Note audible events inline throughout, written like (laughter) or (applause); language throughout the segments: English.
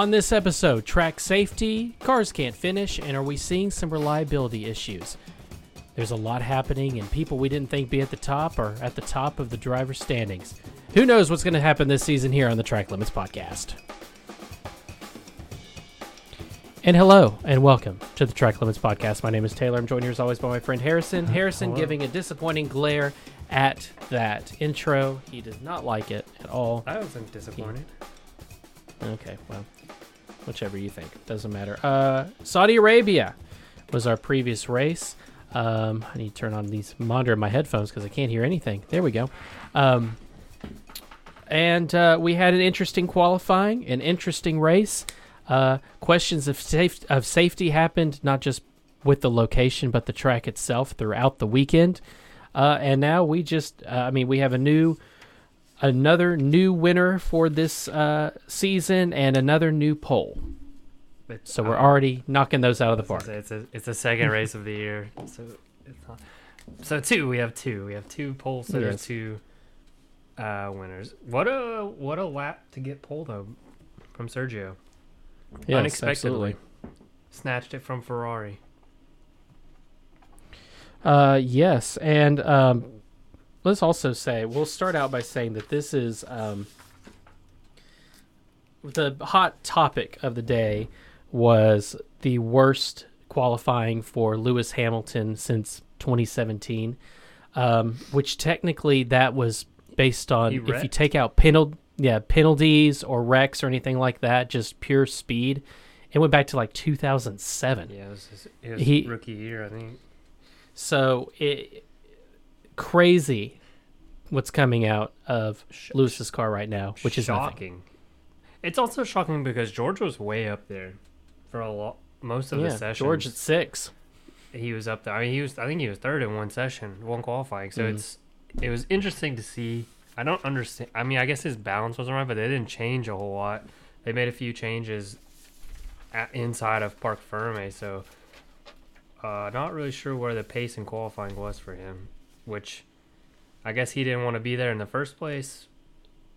On this episode, track safety, cars can't finish, and are we seeing some reliability issues? There's a lot happening, and people we didn't think be at the top are at the top of the driver standings. Who knows what's going to happen this season here on the Track Limits Podcast? And hello, and welcome to the Track Limits Podcast. My name is Taylor. I'm joined here as always by my friend Harrison. Uh-huh. Harrison hello. giving a disappointing glare at that intro. He does not like it at all. I wasn't disappointed. Okay, well, whichever you think. Doesn't matter. Uh, Saudi Arabia was our previous race. Um, I need to turn on these monitor my headphones because I can't hear anything. There we go. Um, and uh, we had an interesting qualifying, an interesting race. Uh, questions of, safe- of safety happened not just with the location, but the track itself throughout the weekend. Uh, and now we just, uh, I mean, we have a new another new winner for this uh, season and another new pole. But So we're I- already knocking those out of the park. It's a it's a second race of the year. So it's not, so two we have two we have two pole sitters Yes. two uh, winners. What a what a lap to get pole though from Sergio. Yes, unexpectedly. absolutely. Snatched it from Ferrari. Uh, yes, and um, let's also say we'll start out by saying that this is um, the hot topic of the day was the worst qualifying for Lewis Hamilton since 2017, um, which technically that was based on if you take out penal yeah penalties or wrecks or anything like that, just pure speed. It went back to like 2007. Yeah, it was his, his He- rookie year I think. So it crazy what's coming out of Sh- Lewis's car right now, which is shocking. It's also shocking because George was way up there for a lot most of Yeah, the session. George at six. he was up there. I mean, he was. I think he was third in one session, one qualifying. So Mhm. it's it was interesting to see. I don't understand. I mean, I guess his balance wasn't right, but they didn't change a whole lot. They made a few changes at, inside of Parc Fermé, so uh, not really sure where the pace in qualifying was for him. Which I guess he didn't want to be there in the first place.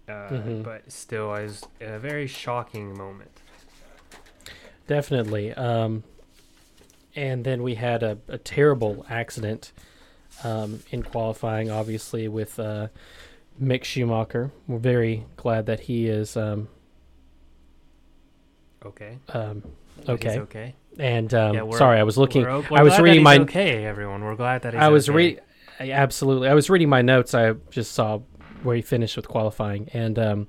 Uh, Mhm. But still, is a very shocking moment. Definitely. Um, and then we had a, a terrible accident um, in qualifying, obviously, with uh, Mick Schumacher. We're very glad that he is um, Okay. um, He's okay. okay. And um, Yeah, sorry, I was looking. We're, we're I was reading he's my- Okay, everyone. We're glad that he's I was okay. Reading. Absolutely, I was reading my notes. I just saw where he finished with qualifying, and um,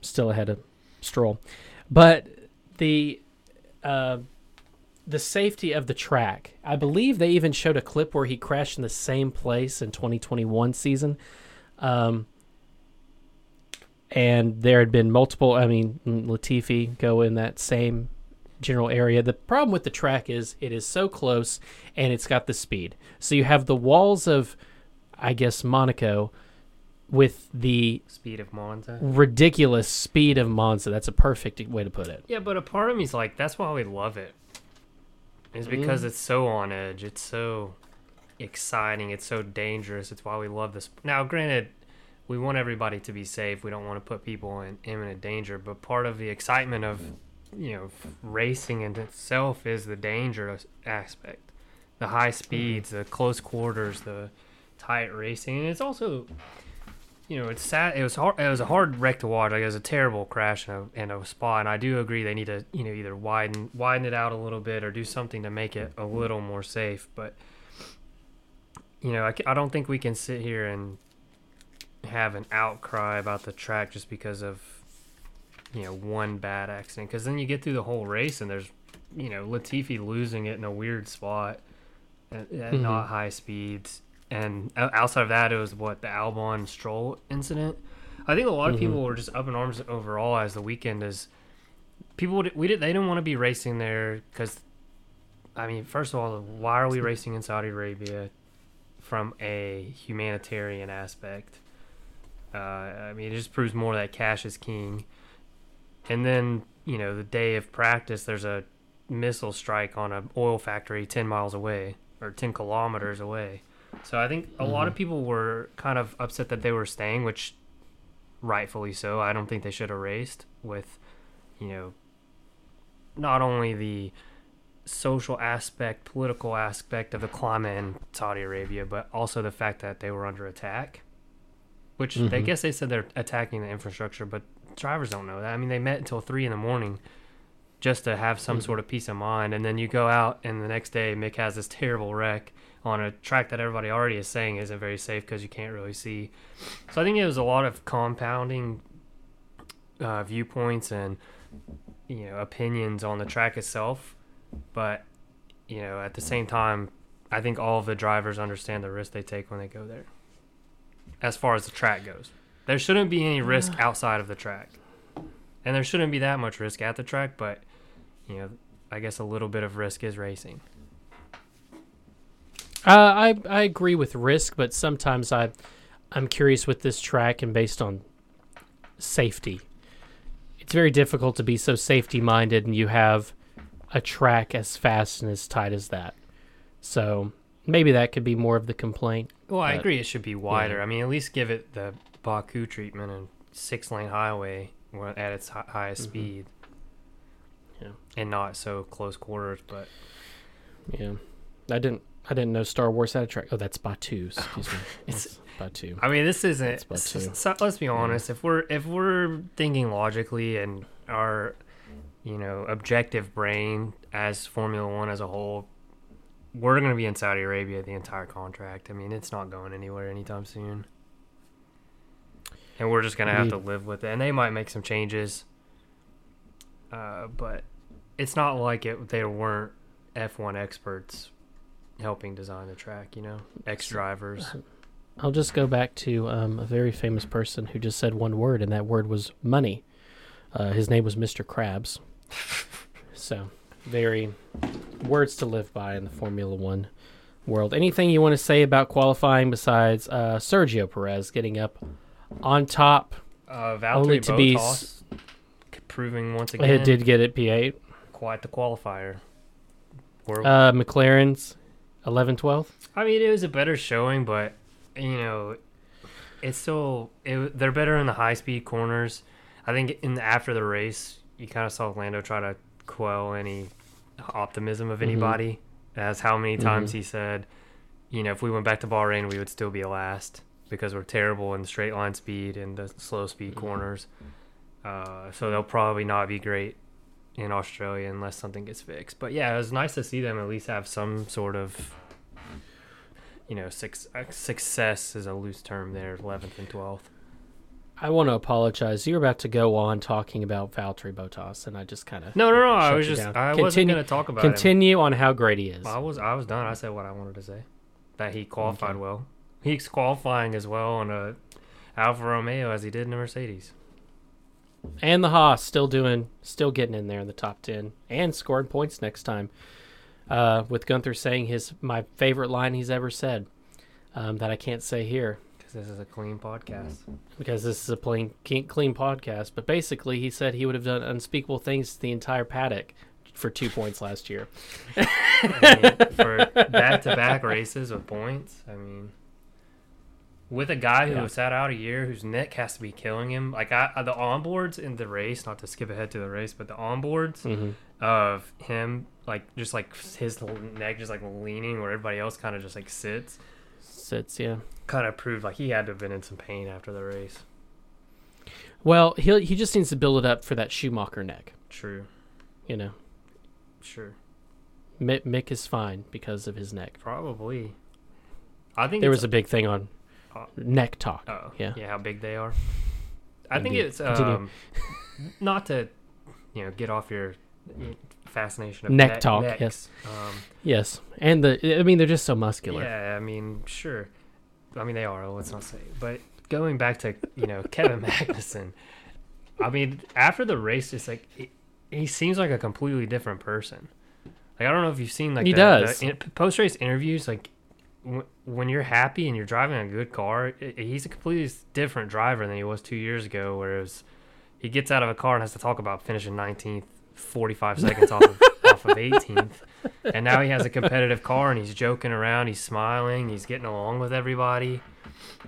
still ahead of Stroll. But the uh, the safety of the track, I believe they even showed a clip where he crashed in the same place in 2021 season. Um, and there had been multiple. I mean, Latifi go in that same general area. The problem with the track is it is so close and it's got the speed. So you have the walls of, I guess, Monaco with the Speed of Monza. ridiculous speed of Monza. That's a perfect way to put it. Yeah, but a part of me's like, that's why we love it. Is because Mm. it's so on edge. It's so exciting. It's so dangerous. It's why we love this. Now, granted, we want everybody to be safe. We don't want to put people in imminent danger. But part of the excitement of, you know, racing in itself is the danger as- aspect, the high speeds, the close quarters, the tight racing, and it's also you know, it's sad. It was hard. It was a hard wreck to watch. Like it was a terrible crash and a, in a spot. And I do agree they need to, you know, either widen widen it out a little bit or do something to make it a little more safe. But you know, I, I don't think we can sit here and have an outcry about the track just because of you know one bad accident. Because then you get through the whole race and there's you know Latifi losing it in a weird spot at, at Mhm. not high speeds. And outside of that, it was what the Albon Stroll incident. I think a lot of Mhm. people were just up in arms overall as the weekend is. People would, we did they didn't want to be racing there because, I mean, first of all, why are we racing in Saudi Arabia, from a humanitarian aspect? Uh, I mean, it just proves more that cash is king. And then you know the day of practice, there's a missile strike on an oil factory ten miles away or ten kilometers away. So I think a lot of people were kind of upset that they were staying, which rightfully so. I don't think they should have raced with, you know, not only the social aspect, political aspect of the climate in Saudi Arabia, but also the fact that they were under attack. Which they Mhm. guess they said they're attacking the infrastructure, but drivers don't know that. I mean, they met until three in the morning just to have some Mhm. sort of peace of mind, and then you go out and the next day Mick has this (laughs) terrible wreck on a track that everybody already is saying isn't very safe because you can't really see. So I think it was a lot of compounding uh, viewpoints and you know opinions on the track itself, but you know at the same time, I think all of the drivers understand the risk they take when they go there. As far as the track goes, there shouldn't be any risk outside of the track, and there shouldn't be that much risk at the track. But you know, I guess a little bit of risk is racing. Uh, I I agree with risk, but sometimes I I'm curious with this track and based on safety. It's very difficult to be so safety minded and you have a track as fast and as tight as that. So maybe that could be more of the complaint. Well, I But- agree. It should be wider. I mean, at least give it the Baku treatment and six lane highway at its hi- highest Mhm. speed. Yeah. And not so close quarters, but Yeah, I didn't I didn't know Star Wars had a track. Oh, that's Batu. Excuse me. (laughs) It's- Batu. I mean, this isn't. About so- let's be honest. If we're if we're thinking logically and our, you know, objective brain as Formula One as a whole, we're going to be in Saudi Arabia the entire contract. I mean, it's not going anywhere anytime soon. And we're just going to have to live with it. And they might make some changes. Uh, but it's not like it. They weren't F1 experts helping design the track. You know, ex drivers. I'll just go back to um, a very famous person who just said one word, and that word was money. Uh, his name was Mr. Krabs. (laughs) so, very words to live by in the Formula One world. Anything you want to say about qualifying besides uh, Sergio Perez getting up on top? Uh, Only to be proving once again It did get it P8. quite the qualifier. Uh, McLaren's 11 12th. I mean, it was a better showing, but you know, it's still it, they're better in the high speed corners. I think in the, after the race, you kind of saw Lando try to quell any optimism of Mhm. anybody. As how many times Mhm. he said, you know, if we went back to Bahrain, we would still be last because we're terrible in straight line speed and the slow speed Mhm. corners. Uh, so they'll probably not be great in Australia unless something gets fixed. But yeah, it was nice to see them at least have some sort of, you know, six, uh, success is a loose term there, 11th and 12th. I want to apologize. You're about to go on talking about Valtteri Bottas, and I just kind of No, no, no. I was just, down. I wasn't Continue- going to talk about him. continue on how great he is. I was, I was done. I said what I wanted to say. That he qualified Okay. well. He's qualifying as well on a Alfa Romeo as he did in the Mercedes. And the Haas still doing, still getting in there in the top ten and scoring points next time. Uh, with Guenther saying his my favorite line he's ever said um, that I can't say here Because this is a clean podcast. because this is a plain clean, podcast. But basically, he said he would have done unspeakable things to the entire paddock for two points last year. I mean, for back to back races with points. I mean, with a guy who Yeah. sat out a year, whose neck has to be killing him. Like I, the onboards in the race, not to skip ahead to the race, but the onboards hmm of him, like just like his neck just like leaning, where everybody else kind of just like sits, Sits, yeah. kind of proved like he had to have been in some pain after the race. Well, he he just needs to build it up for that Schumacher neck. True, You know, sure, Mick, Mick is fine because of his neck. probably. I think There was a big thing on Uh, neck talk. Oh, Yeah. yeah. how big they are. I think it's um, (laughs) not to, you know, get off your fascination of Neck ne- talk, necks. yes. Um, Yes, and the I mean they're just so muscular. yeah, I mean, sure. I mean, they are. Let's not say. But going back to you know (laughs) Kevin Magnussen, I mean, after the race, it's like he, he seems like a completely different person. Like I don't know if you've seen like He the, does. in, post race interviews. Like w- when you're happy and you're driving a good car, he's a completely different driver than he was two years ago. Whereas he gets out of a car and has to talk about finishing 19th, 45 seconds off of, (laughs) off of 18th, and now he has a competitive car and he's joking around, he's smiling, he's getting along with everybody.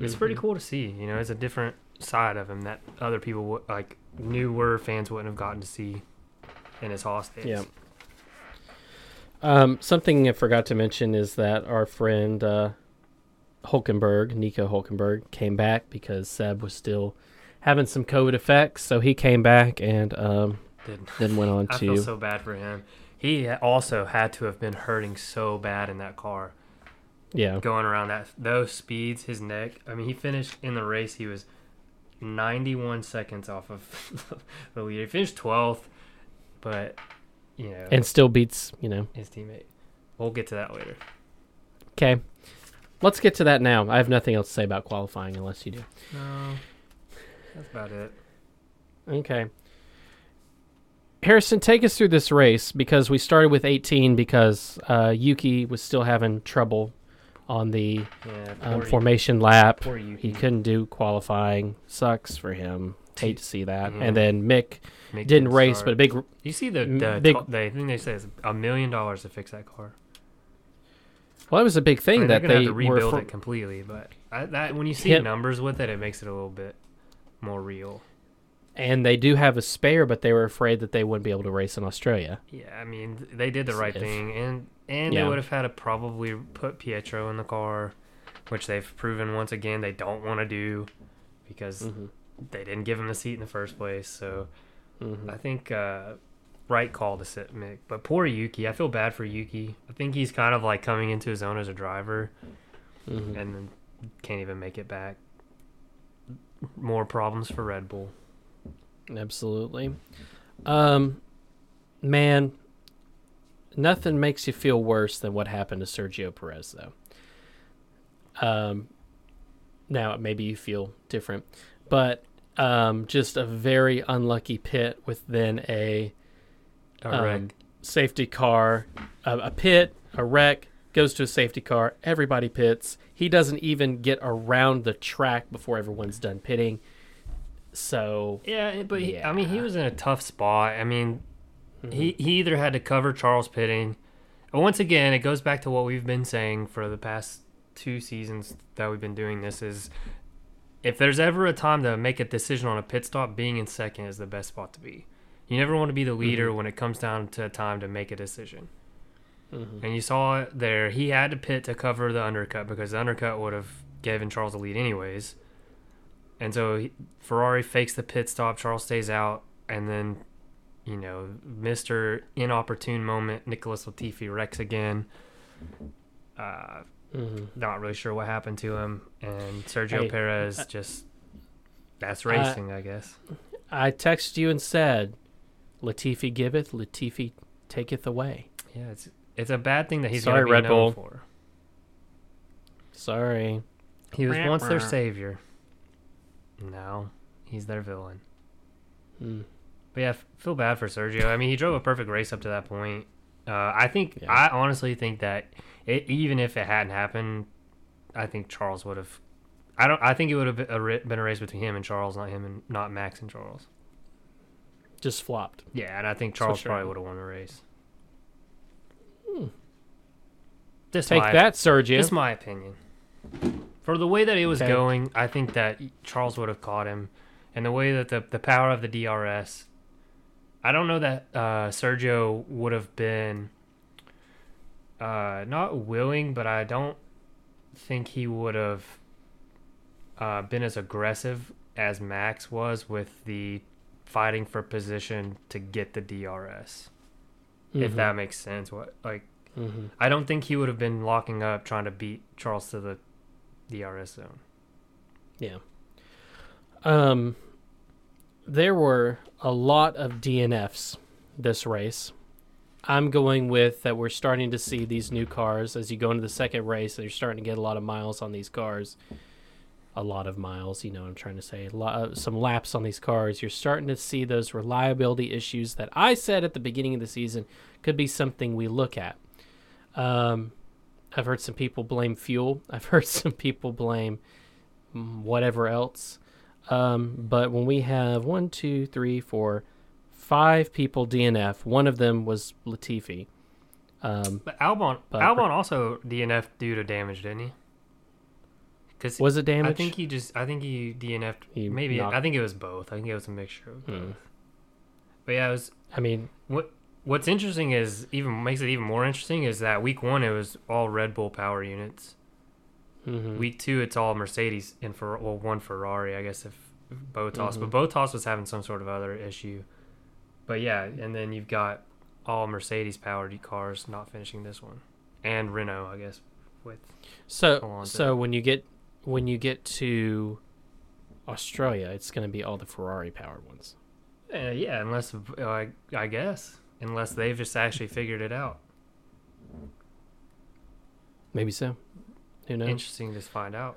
It's pretty Mhm. cool to see. You know, it's a different side of him that other people would like newer fans wouldn't have gotten to see. in his Haas days. Yeah. Um, something I forgot to mention is that our friend uh, Hulkenberg, Nico Hulkenberg, came back because Seb was still having some COVID effects, so he came back and um, Did- (laughs) then went on I to. feel so bad for him. He also had to have been hurting so bad in that car, yeah, going around that those speeds. His neck. I mean, he finished in the race. He was 91 seconds off of (laughs) the leader. He finished 12th, but you know and still beats you know. his teammate. We'll get to that later. Okay, let's get to that now. I have nothing else to say about qualifying unless you do. No, that's about it. Okay. Harrison, take us through this race because we started with 18 because uh, Yuki was still having trouble on the Yeah, um, formation lap. He couldn't do qualifying. Sucks for him. Hate to see that. Yeah. And then Mick didn't race, start. but a big. You see the, the big- they I think they say it's a million dollars to fix that car. Well, it was a big I thing mean, that they have to rebuild it completely, but I, that when you see Him- numbers with it, it makes it a little bit more real. And they do have a spare, but they were afraid that they wouldn't be able to race in Australia. Yeah, I mean they did the right If- thing, and and Yeah. they would have had to probably put Pietro in the car, which they've proven once again they don't want to do, because Mm-hmm. they didn't give him the seat in the first place. So Mm-hmm. I think uh, right call to sit Mick, but poor Yuki. I feel bad for Yuki. I think he's kind of like coming into his own as a driver, Mm-hmm. and can't even make it back. More problems for Red Bull. Absolutely. Um, man, nothing makes you feel worse than what happened to Sergio Perez, though. Um, now maybe you feel different, but um, just a very unlucky pit with then a um, safety car, a, a pit, a wreck, goes to a safety car. Everybody pits. He doesn't even get around the track before everyone's done pitting. So Yeah, but he, I mean, he was in a tough spot. I mean, he he either had to cover Charles Pitting. And once again, it goes back to what we've been saying for the past two seasons that we've been doing this is if there's ever a time to make a decision on a pit stop, being in second is the best spot to be. You never want to be the leader when it comes down to time to make a decision. mhm. And you saw it there. He had to pit to cover the undercut because the undercut would have given Charles the lead anyways. And so he, Ferrari fakes the pit stop. Charles stays out, and then, you know, Mister inopportune moment. Nicholas Latifi wrecks again. Uh, Mhm. not really sure what happened to him, and Sergio Hey, Perez uh, just that's racing, I guess. I texted you and said, "Latifi giveth, Latifi taketh away." Yeah, it's it's a bad thing that he's Sorry, be Red known Bull. for. Sorry. He was once their savior. Now he's their villain. Mm. But yeah, feel bad for Sergio. I mean, he drove a perfect race up to that point. Uh, I think Yeah. I honestly think that it, even if it hadn't happened, I think Charles would have. I don't. I think it would have been a, ra- been a race between him and Charles, not him and not Max and Charles. Just flopped. Yeah, and I think Charles probably would have won the race. Hmm. Just Take my, that, Sergio. Just my opinion. For the way that it was Okay. going, I think that Charles would have caught him, and the way that the the power of the DRS. I don't know that uh, Sergio would have been uh, not willing, but I don't think he would have uh, been as aggressive as Max was with the fighting for position to get the DRS. If Mhm. that makes sense, what like Mhm. I don't think he would have been locking up trying to beat Charles to the DRS zone. Yeah. Um, there were a lot of DNFs this race. I'm going with that we're starting to see these new cars as you go into the second race. They're starting to get a lot of miles on these cars. A lot of miles, you know I'm trying to say. Lot, uh, some laps on these cars. You're starting to see those reliability issues that I said at the beginning of the season could be something we look at. Um, I've heard some people blame fuel. (laughs) I've heard some people blame mm, whatever else. Um, but when we have one, two, three, four, five people DNF, one of them was Latifi. Um, But Albon, But- Albon also DNF due to damage, didn't he? Because was it damage? I think he just, I think he DNF'd. He maybe knocked- I think it was both. I think it was a mixture of both. Hmm. But yeah, it was I mean, what what's interesting is even makes it even more interesting is that week one it was all Red Bull power units. mhm. Week two it's all Mercedes and for well one Ferrari I guess if Bottas, Mhm. but Bottas was having some sort of other issue. But yeah, and then you've got all Mercedes powered cars not finishing this one, and Renault I guess with so Alonso. so when you get when you get to Australia, it's going to be all the Ferrari powered ones. uh, yeah unless uh, I I guess unless they've just actually figured it out. Maybe so. Who knows? Interesting to find out.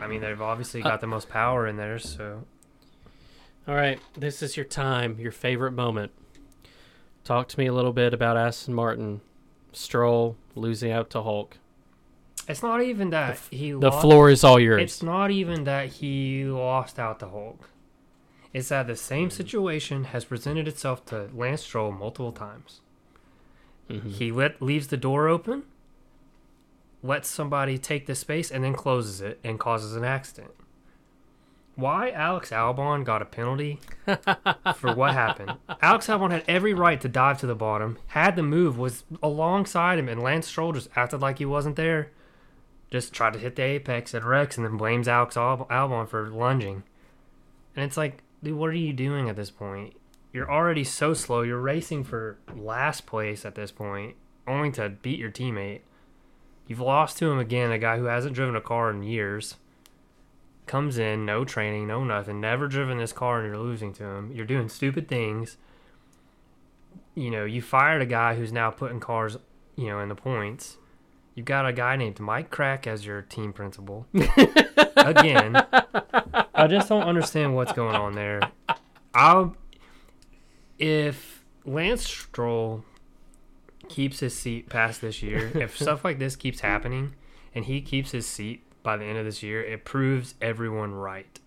I mean they've obviously uh, got the most power in there, so All right, this is your time, your favorite moment. Talk to me a little bit about Aston Martin, Stroll losing out to Hulk. it's not even that he The lost. floor is all yours. It's not even that he lost out to Hulk. It's that the same situation has presented itself to Lance Stroll multiple times. Mhm. He let leaves the door open, lets somebody take the space, and then closes it and causes an accident. Why Alex Albon got a penalty (laughs) for what happened? Alex Albon had every right to dive to the bottom, had the move, was alongside him, and Lance Stroll just acted like he wasn't there. Just tried to hit the apex at Rex and then blames Alex Albon for lunging. And it's like, dude, what are you doing at this point? You're already so slow. You're racing for last place at this point, only to beat your teammate. You've lost to him again, a guy who hasn't driven a car in years. Comes in, no training, no nothing, never driven this car, and you're losing to him. You're doing stupid things. You know, you fired a guy who's now putting cars, you know, in the points. You've got a guy named Mike Krack as your team principal. (laughs) Again, I just don't understand what's going on there. I'll if Lance Stroll keeps his seat past this year, if (laughs) stuff like this keeps happening and he keeps his seat by the end of this year, it proves everyone right.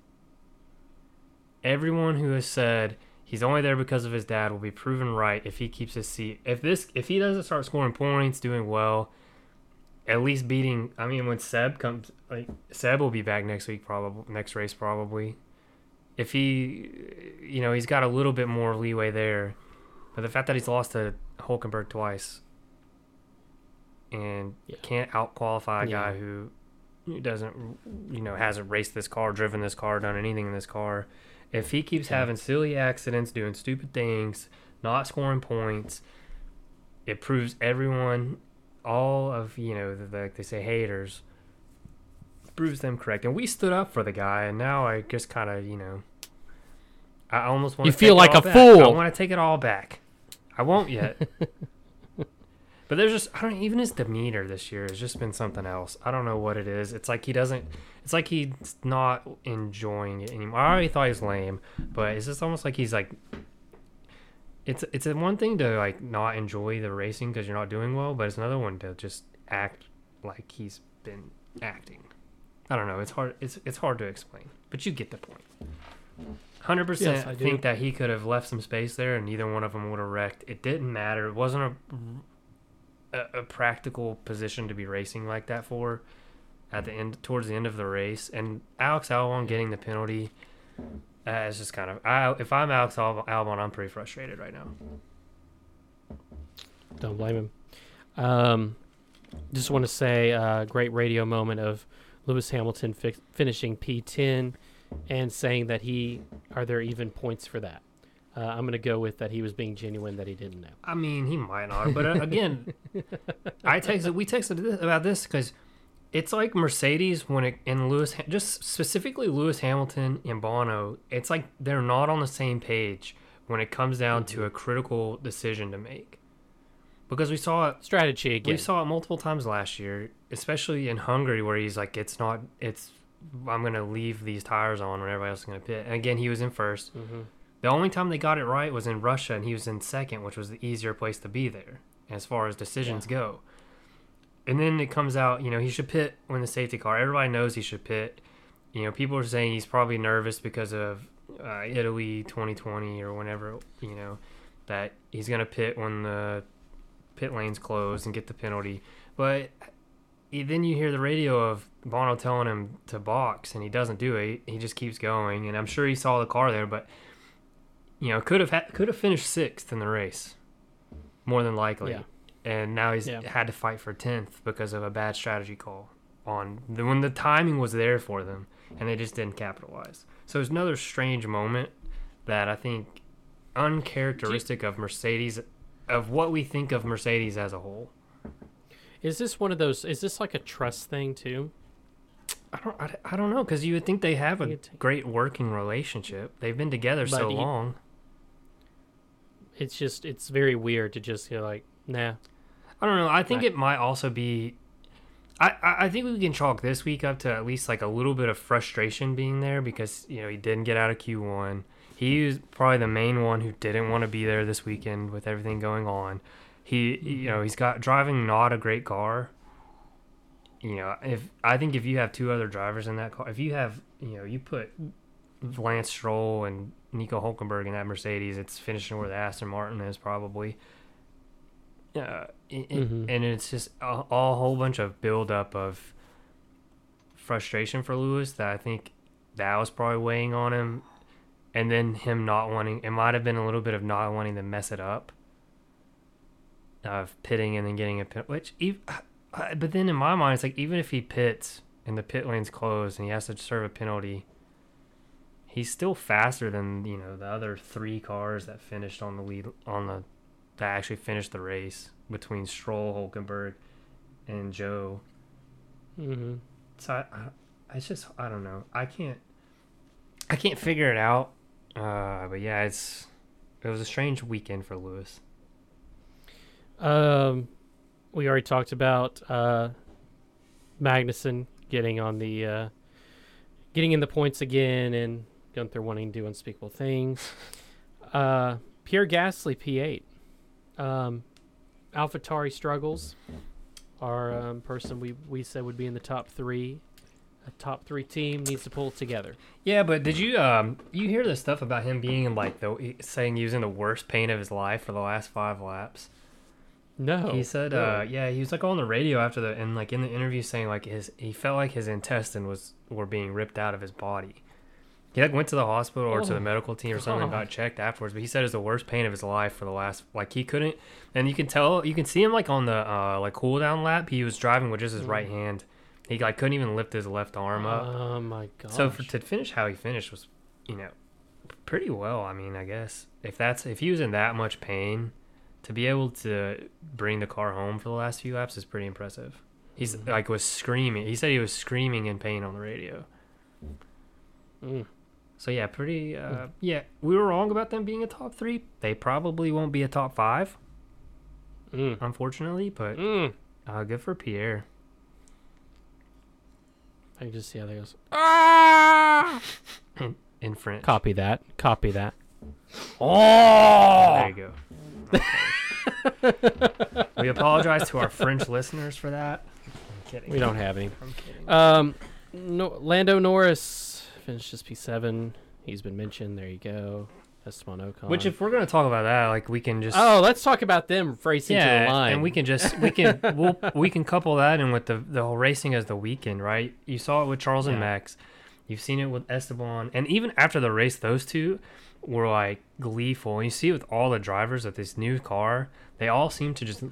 Everyone who has said he's only there because of his dad will be proven right if he keeps his seat. If this if he doesn't start scoring points, doing well, at least beating I mean when Seb comes like Seb will be back next week probably next race probably. If he you know, he's got a little bit more leeway there. But the fact that he's lost to Hulkenberg twice and Yeah. can't out qualify a Yeah. guy who doesn't you know hasn't raced this car, driven this car, done anything in this car. If he keeps Yeah. having silly accidents, doing stupid things, not scoring points, it proves everyone, all of you know, the, like they say haters, proves them correct. And we stood up for the guy, and now I just kind of you know, I almost want You to feel like a I fool. I want to take it all back. I won't yet. (laughs) But there's just I don't even his demeanor this year has just been something else. I don't know what it is. It's like he doesn't. It's like he's not enjoying it anymore. I already thought he was lame, but it's just almost like he's like. It's it's one thing to like not enjoy the racing because you're not doing well, but it's another one to just act like he's been acting. I don't know. It's hard. It's it's hard to explain, but you get the point. Hundred Yes, percent I do. think that he could have left some space there, and neither one of them would have wrecked. It didn't matter. It wasn't a, a a practical position to be racing like that for. At the end, towards the end of the race, and Alex Albon getting the penalty, uh, it's just kind of. I, if I'm Alex Al- Albon, I'm pretty frustrated right now. Don't blame him. Um, just want to say uh, great radio moment of Lewis Hamilton fi- finishing P10 and saying that he are there even points for that. Uh, I'm going to go with that he was being genuine that he didn't know. I mean, he might not, but uh, again, (laughs) I texted. We texted about this because it's like Mercedes when it and Lewis, just specifically Lewis Hamilton and Bono. It's like they're not on the same page when it comes down to a critical decision to make. Because we saw it, Strategy again. we saw it multiple times last year, especially in Hungary, where he's like, "It's not. It's. I'm gonna leave these tires on when everybody else is gonna pit." And again, he was in 1st Mhm. the only time they got it right was in Russia, and he was in second, which was the easier place to be there as far as decisions go. And then it comes out, you know, he should pit when the safety car. Everybody knows he should pit. You know, people are saying he's probably nervous because of uh, Italy 2020 or whenever, you know, that he's going to pit when the pit lane's closed and get the penalty. But then you hear the radio of Bono telling him to box, and he doesn't do it. He just keeps going. And I'm sure he saw the car there, but you know, could have ha- could have finished sixth in the race, more than likely. Yeah. And now he's Yeah. had to fight for tenth because of a bad strategy call on the, when the timing was there for them, and they just didn't capitalize. So it's another strange moment that I think uncharacteristic of Mercedes, of what we think of Mercedes as a whole. Is this one of those? Is this like a trust thing too? I don't, I, I don't know, because you would think they have a great working relationship. They've been together so But you- long. It's just it's very weird to just go like, nah. I don't know. I think Right. it might also be. I, I think we can chalk this week up to at least like a little bit of frustration being there because you know he didn't get out of Q one. He was probably the main one who didn't want to be there this weekend with everything going on. He you mm-hmm. know he's got driving not a great car. You know if I think if you have two other drivers in that car, if you have you know you put Lance Stroll and Nico Hulkenberg in that Mercedes, it's finishing where the Aston Martin is probably. Uh, it, Mhm. and it's just a, a whole bunch of buildup of frustration for Lewis that I think that was probably weighing on him, and then him not wanting. It might have been a little bit of not wanting to mess it up, of pitting and then getting a pit. Which, ev- uh, but then in my mind, it's like even if he pits and the pit lane's closed and he has to serve a penalty, he's still faster than you know the other three cars that finished on the lead on the that actually finished the race between Stroll, Hulkenberg, and Zhou. Mm-hmm. So I, I, I just I don't know. I can't I can't figure it out. Uh, but yeah, it's it was a strange weekend for Lewis. Um, we already talked about uh, Magnussen getting on the uh, getting in the points again, and Guenther wanting to do unspeakable things. (laughs) Uh, Pierre Gasly P8. Um, AlphaTauri struggles. Our um, person we we said would be in the top three. A top three team needs to pull it together. Yeah, but did you um you hear the stuff about him being in like the saying he was in the worst pain of his life for the last five laps? No, he said, uh, yeah, he was like on the radio after the and like in the interview saying like his he felt like his intestine was were being ripped out of his body. He like went to the hospital or to the Oh, medical team or something and got checked afterwards. But he said it was the worst pain of his life for the last like he couldn't and you can tell you can see him like on the uh like cool down lap he was driving with just his right Mm. hand. He like couldn't even lift his left arm up. Oh my god. So for, to finish how he finished was, you know, pretty well. I mean, I guess if that's if he was in that much pain, to be able to bring the car home for the last few laps is pretty impressive. He's Mhm. like was screaming. He said he was screaming in pain on the radio. Mm. So yeah, pretty. Uh, yeah, we were wrong about them being a top three. They probably won't be a top five, Mm. unfortunately. But Mm. uh, good for Pierre. I can just see how that goes. (laughs) Ah! In French. Copy that. Copy that. Oh! There you go. Okay. (laughs) we apologize to our French listeners for that. I'm kidding. We don't have any. I'm kidding. Um, no, Lando Norris finishes P7. He's been mentioned. There you go. Esteban Ocon. Which, if we're gonna talk about that, like we can just oh, let's talk about them racing to the yeah, line. and we can just we can we'll, we can couple that in with the the whole racing as the weekend, right? You saw it with Charles and Max. You've seen it with Esteban, and even after the race, those two were like gleeful. And you see it with all the drivers of this new car. They all seem to just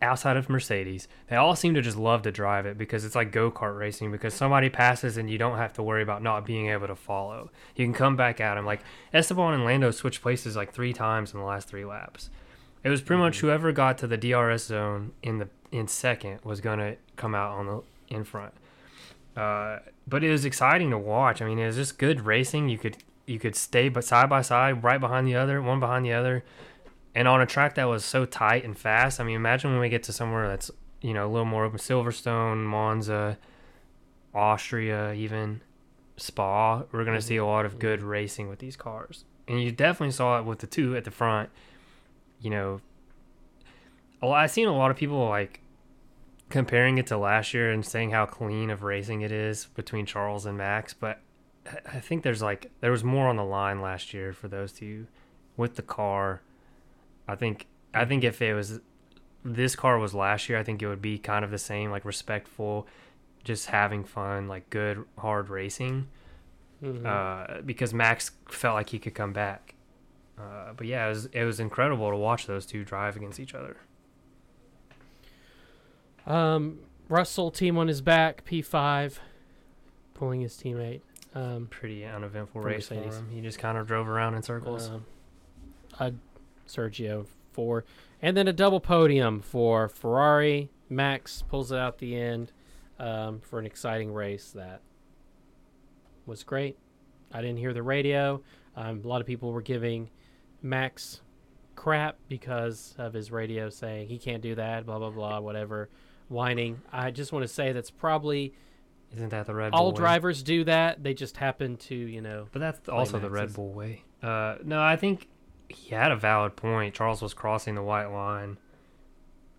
outside of Mercedes, they all seem to just love to drive it because it's like go kart racing. Because somebody passes and you don't have to worry about not being able to follow. You can come back at them. Like Esteban and Lando switched places like three times in the last three laps. It was pretty much mm-hmm. whoever got to the DRS zone in the in second was gonna come out on the in front. Uh, but it was exciting to watch. I mean, it was just good racing. You could you could stay but side by side, right behind the other, one behind the other, and on a track that was so tight and fast. I mean, imagine when we get to somewhere that's you know a little more open, Silverstone, Monza, Austria, even Spa. We're gonna see a lot of good racing with these cars, and you definitely saw it with the two at the front. You know, I've seen a lot of people like comparing it to last year and saying how clean of racing it is between Charles and Max, but I- think there's like there was more on the line last year for those two with the car. I think I think if it was this car was last year, I think it would be kind of the same, like respectful, just having fun, like good hard racing. Mhm. Uh, because Max felt like he could come back. Uh, but yeah, it was it was incredible to watch those two drive against each other. Um, Russell team on his back, P5, pulling his teammate. Um, Pretty uneventful race for him. He just kind of drove around in circles. um, uh, Sergio four, and then a double podium for Ferrari. Max pulls it out the end um, for an exciting race that was great. I didn't hear the radio. Um, a lot of people were giving Max crap because of his radio saying he can't do that, blah blah blah, whatever, whining. I just want to say that's probably Isn't that the Red all Bull way? drivers do that. They just happen to, you know, But that's also the Red Bull way. Uh, no, I think he had a valid point. Charles was crossing the white line.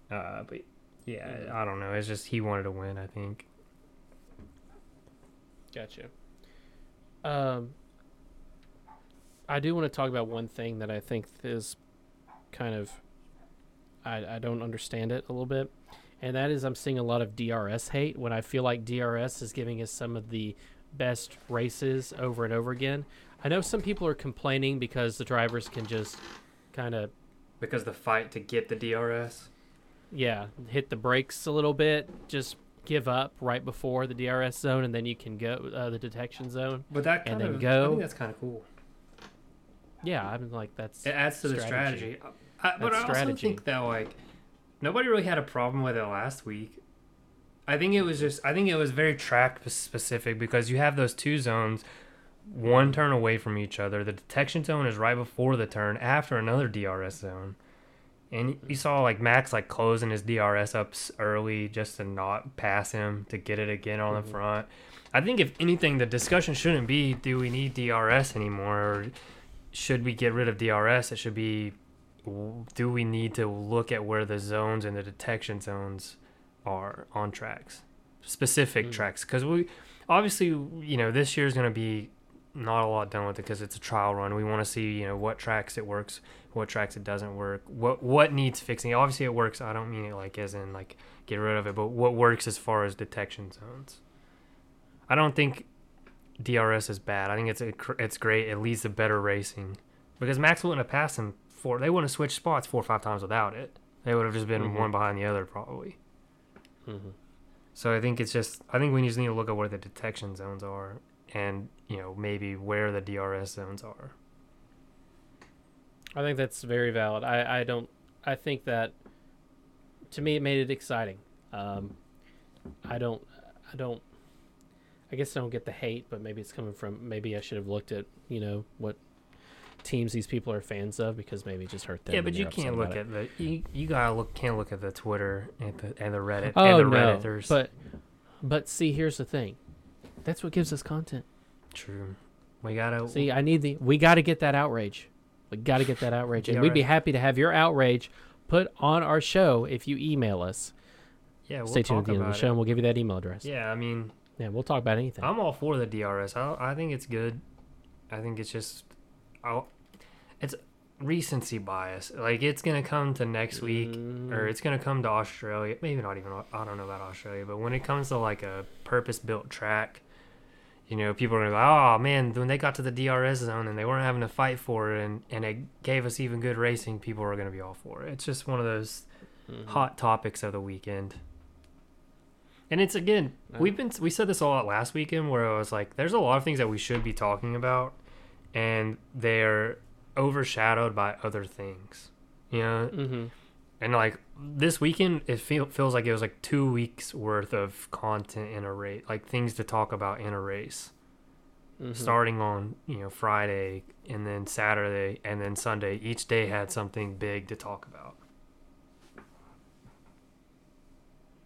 Uh, but yeah, Mhm. I don't know. It's just he wanted to win. I think. Gotcha. Um, I do want to talk about one thing that I think is kind of I, I don't understand it a little bit, and that is I'm seeing a lot of DRS hate when I feel like DRS is giving us some of the best races over and over again. I know some people are complaining because the drivers can just kind of Because the fight to get the DRS. yeah hit the brakes a little bit, just give up right before the DRS zone, and then you can go uh, the detection zone. But that And kind then of go. I think that's kind of cool. Yeah, I'm like that's It adds to the strategy. strategy. I, but I also strategy. think that like nobody really had a problem with it last week. I think it was just I think it was very track specific because you have those two zones, one turn away from each other. The detection zone is right before the turn after another DRS zone. And you saw like Max like closing his DRS up early just to not pass him to get it again on the mm-hmm. front. I think if anything, the discussion shouldn't be do we need DRS anymore or should we get rid of DRS? It should be do we need to look at where the zones and the detection zones are on tracks, specific Mm. tracks? Because we obviously, you know, this year's going to be not a lot done with it because it's a trial run. We want to see, you know, what tracks it works, what tracks it doesn't work, what what needs fixing. Obviously, it works. I don't mean it like as in like get rid of it, but what works as far as detection zones. I don't think DRS is bad. I think it's a, it's great. It leads to better racing because Max wouldn't have passed him four. They wouldn't have switched spots four or five times without it. They would have just been Mhm. one behind the other probably. Mhm. So I think it's just I think we just need to look at where the detection zones are and you know maybe where the DRS zones are. I think that's very valid. I, I don't. I think that to me it made it exciting. Um, I don't. I don't. I guess I don't get the hate, but maybe it's coming from. Maybe I should have looked at you know what teams these people are fans of because maybe just hurt them. yeah, but you can't look at the you, you gotta look can't look at the Twitter and the and the Reddit Oh and the no! Redditors. But but see, here's the thing. That's what gives us content. True. We gotta See, I need the. We got to get that outrage. We got to get that outrage, (laughs) and we'd be happy to have your outrage put on our show if you email us. yeah we'll Stay tuned at the end of the show, it. and we'll give you that email address. Yeah, I mean Yeah, we'll talk about anything. I'm all for the DRS. I I think it's good. I think it's just, i it's recency bias. Like it's gonna come to next week, or Mm, it's gonna come to Australia. Maybe not even. I don't know about Australia, but when it comes to like a purpose-built track, you know, people are gonna go, "Oh man, when they got to the DRS zone and they weren't having to fight for it, and and it gave us even good racing, people are gonna be all for it." It's just one of those mhm. hot topics of the weekend. And it's again, we've been we said this a lot last weekend where I was like, there's a lot of things that we should be talking about, and they're overshadowed by other things, you know. Mhm. And like this weekend, it feel, feels like it was like two weeks worth of content in a race, like things to talk about in a race, Mhm. starting on you know Friday and then Saturday and then Sunday. Each day had something big to talk about.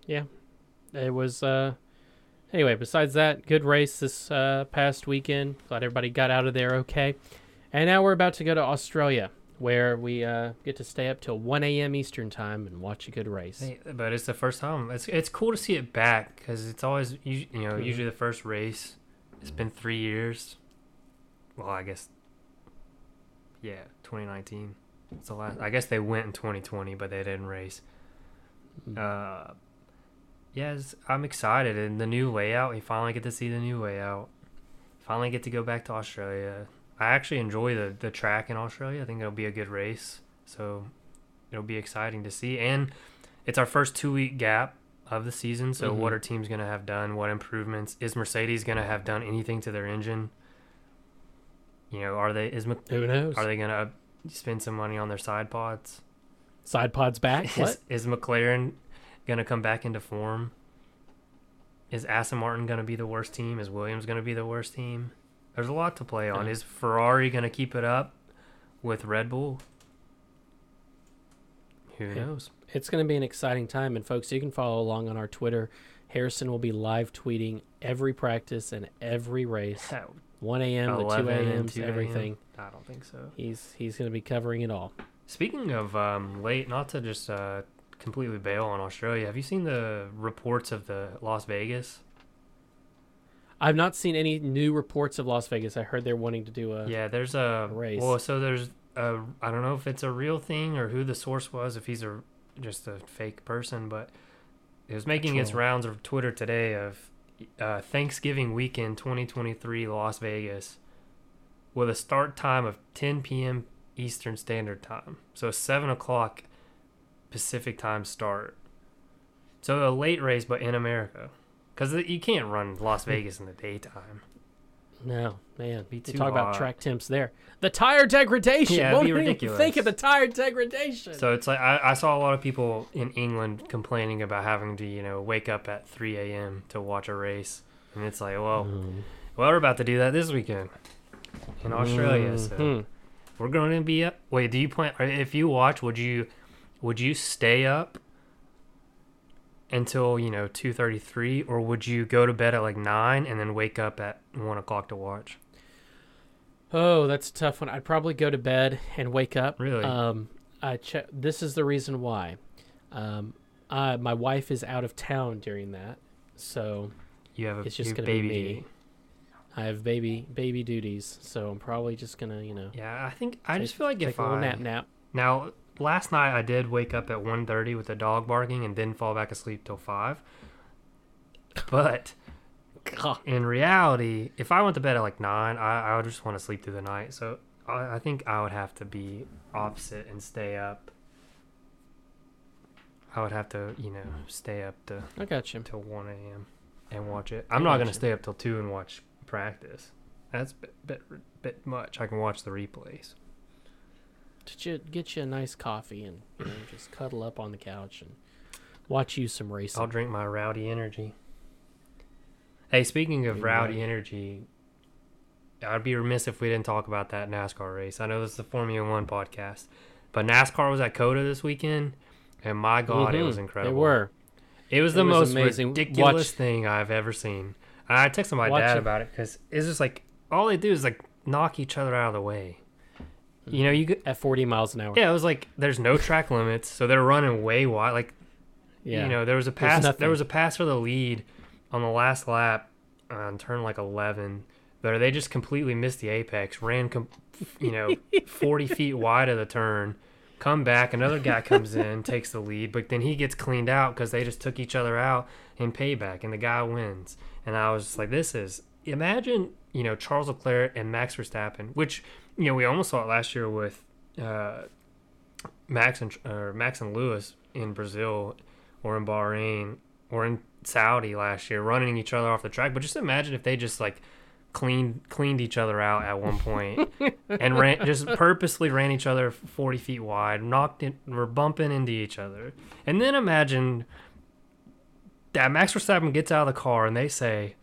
Yeah, it was. uh Anyway, besides that, good race this uh, past weekend. Glad everybody got out of there okay. And now we're about to go to Australia, where we uh, get to stay up till 1 a.m. Eastern time and watch a good race. But it's the first time. It's it's cool to see it back because it's always us- you know Mhm. usually the first race. It's been three years. Well, I guess. Yeah, 2019. It's the last. I guess they went in 2020, but they didn't race. Mm. Uh, yes, I'm excited, and the new layout. We finally get to see the new layout. Finally get to go back to Australia. I actually enjoy the the track in Australia. I think it'll be a good race. So it'll be exciting to see. And it's our first two week gap of the season. So Mhm. what are teams going to have done? What improvements is Mercedes going to have done anything to their engine? You know, are they is Who knows? are they going to spend some money on their side pods? Side pods back? (laughs) Is, What? is McLaren going to come back into form? Is Aston Martin going to be the worst team? Is Williams going to be the worst team? There's a lot to play on. Yeah. Is Ferrari going to keep it up with Red Bull? Who Yeah. knows? It's going to be an exciting time. And folks, you can follow along on our Twitter. Harrison will be live tweeting every practice and every race, 1 a.m. to 2 11 and a.m. 2 a.m.. everything. I don't think so. He's he's going to be covering it all. Speaking of um, late, not to just uh, completely bail on Australia, have you seen the reports of the Las Vegas? I've not seen any new reports of Las Vegas. I heard they're wanting to do a. Yeah, there's a race. Well, so there's a I don't know if it's a real thing or who the source was, if he's a just a fake person, but it was making its rounds of Twitter today of uh, Thanksgiving weekend 2023 Las Vegas with a start time of 10 p.m. Eastern Standard Time, so 7 o'clock Pacific Time start. So a late race, but in America, because you can't run Las Hmm. Vegas in the daytime. No, man. Be too talk about track temps there. The tire degradation. Yeah, What be ridiculous. Think of the tire degradation. So it's like I, I saw a lot of people in England complaining about having to, you know, wake up at 3 a.m. to watch a race, and it's like, well, Mm. well, we're about to do that this weekend in Australia. So Mhm. we're going to be up. Wait, do you plan? If you watch, would you, would you stay up until you know 2:33, or would you go to bed at like nine and then wake up at one o'clock to watch? Oh, that's a tough one. I'd probably go to bed and wake up. Really? Um, I check. This is the reason why. Um, I, my wife is out of town during that, so You have a It's just gonna be me. duty. I have baby baby duties. So I'm probably just gonna, you know, Yeah, I think I take- just feel like if a little I nap nap. Now, last night I did wake up at 1.30 with the dog barking and didn't fall back asleep till 5. But in reality, if I went to bed at like 9, I, I would just want to sleep through the night. So I, I think I would have to be opposite and stay up. I would have to, you know, stay up to I got you. till 1 a.m. and watch it. I'm I not going to stay up till 2 and watch practice. That's a bit, bit, bit much. I can watch the replays. Get you get you a nice coffee and you know, just cuddle up on the couch and watch you some racing. I'll drink my rowdy energy. Hey, speaking of rowdy energy, I'd be remiss if we didn't talk about that NASCAR race. I know this is the Formula One podcast, but NASCAR was at COTA this weekend, and my God, it was Mhm. incredible. They were. It was It the was most amazing. ridiculous Watch- thing I've ever seen. I texted my dad it. about it because it's just like all they do is like knock each other out of the way. You know, you could, At 40 miles an hour. yeah, it was like there's no track limits, so they're running way wide. Like Yeah. you know, there was a pass. There was a pass for the lead on the last lap on turn like eleven. There, they just completely missed the apex. Ran, com- you know, (laughs) forty feet wide of the turn. Come back, another guy comes in, takes the lead, but then he gets cleaned out because they just took each other out in payback, and the guy wins. And I was just like, this is imagine, you know, Charles Leclerc and Max Verstappen, which you know we almost saw it last year with uh, Max and or Max and Lewis in Brazil or in Bahrain or in Saudi last year, running each other off the track. But just imagine if they just like cleaned cleaned each other out at one point (laughs) and ran just purposely ran each other 40 feet wide, knocked in, were bumping into each other. And then imagine that Max Verstappen gets out of the car and they say,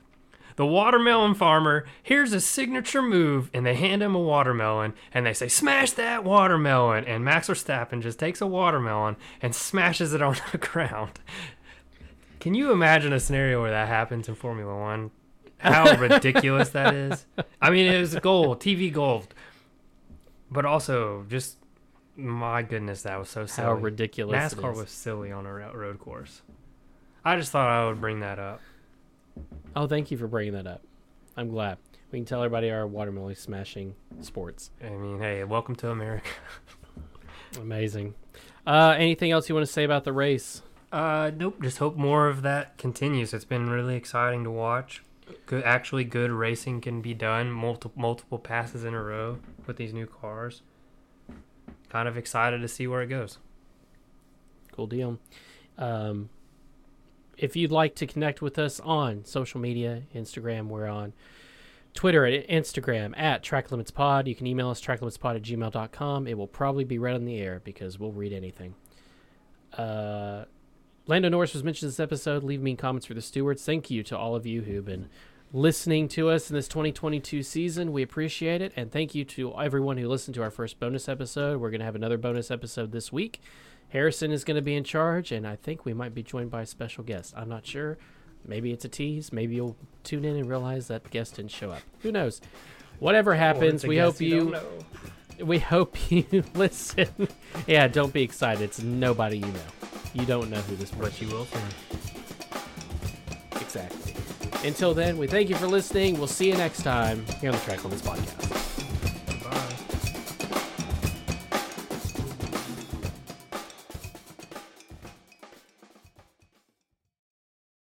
the watermelon farmer, here's a signature move, and they hand him a watermelon, and they say, smash that watermelon, and Max Verstappen just takes a watermelon and smashes it on (laughs) the ground. Can you imagine a scenario where that happens in Formula One? How (laughs) ridiculous that is! I mean, it was gold, TV gold, but also just my goodness, that was so silly. How ridiculous. NASCAR was silly on a road course. I just thought I would bring that up. Oh, thank you for bringing that up. I'm glad. We can tell everybody our watermelon smashing sports. I mean, hey, welcome to America. Amazing. Uh, anything else you want to say about the race? Uh, nope. Just hope more of that continues. It's been really exciting to watch. good, actually good racing can be done. Multiple multiple passes in a row with these new cars. Kind of excited to see where it goes. Cool deal. Um, if you'd like to connect with us on social media, Instagram, we're on Twitter and Instagram at Track Limits Pod. You can email us tracklimitspod at gmail.com. It will probably be read on the air because we'll read anything. Uh, Lando Norris was mentioned this episode. Leave me comments for the stewards. Thank you to all of you who've been listening to us in this 2022 season. We appreciate it. And thank you to everyone who listened to our first bonus episode. We're going to have another bonus episode this week. Harrison is going to be in charge, and I think we might be joined by a special guest. I'm not sure. Maybe it's a tease. Maybe you'll tune in and realize that guest didn't show up. Who knows? Whatever happens, we hope you we hope you listen. yeah, don't be excited. It's nobody you know. You don't know who this But you will. Exactly. Until then, we thank you for listening. We'll see you next time here on the Track on this Podcast.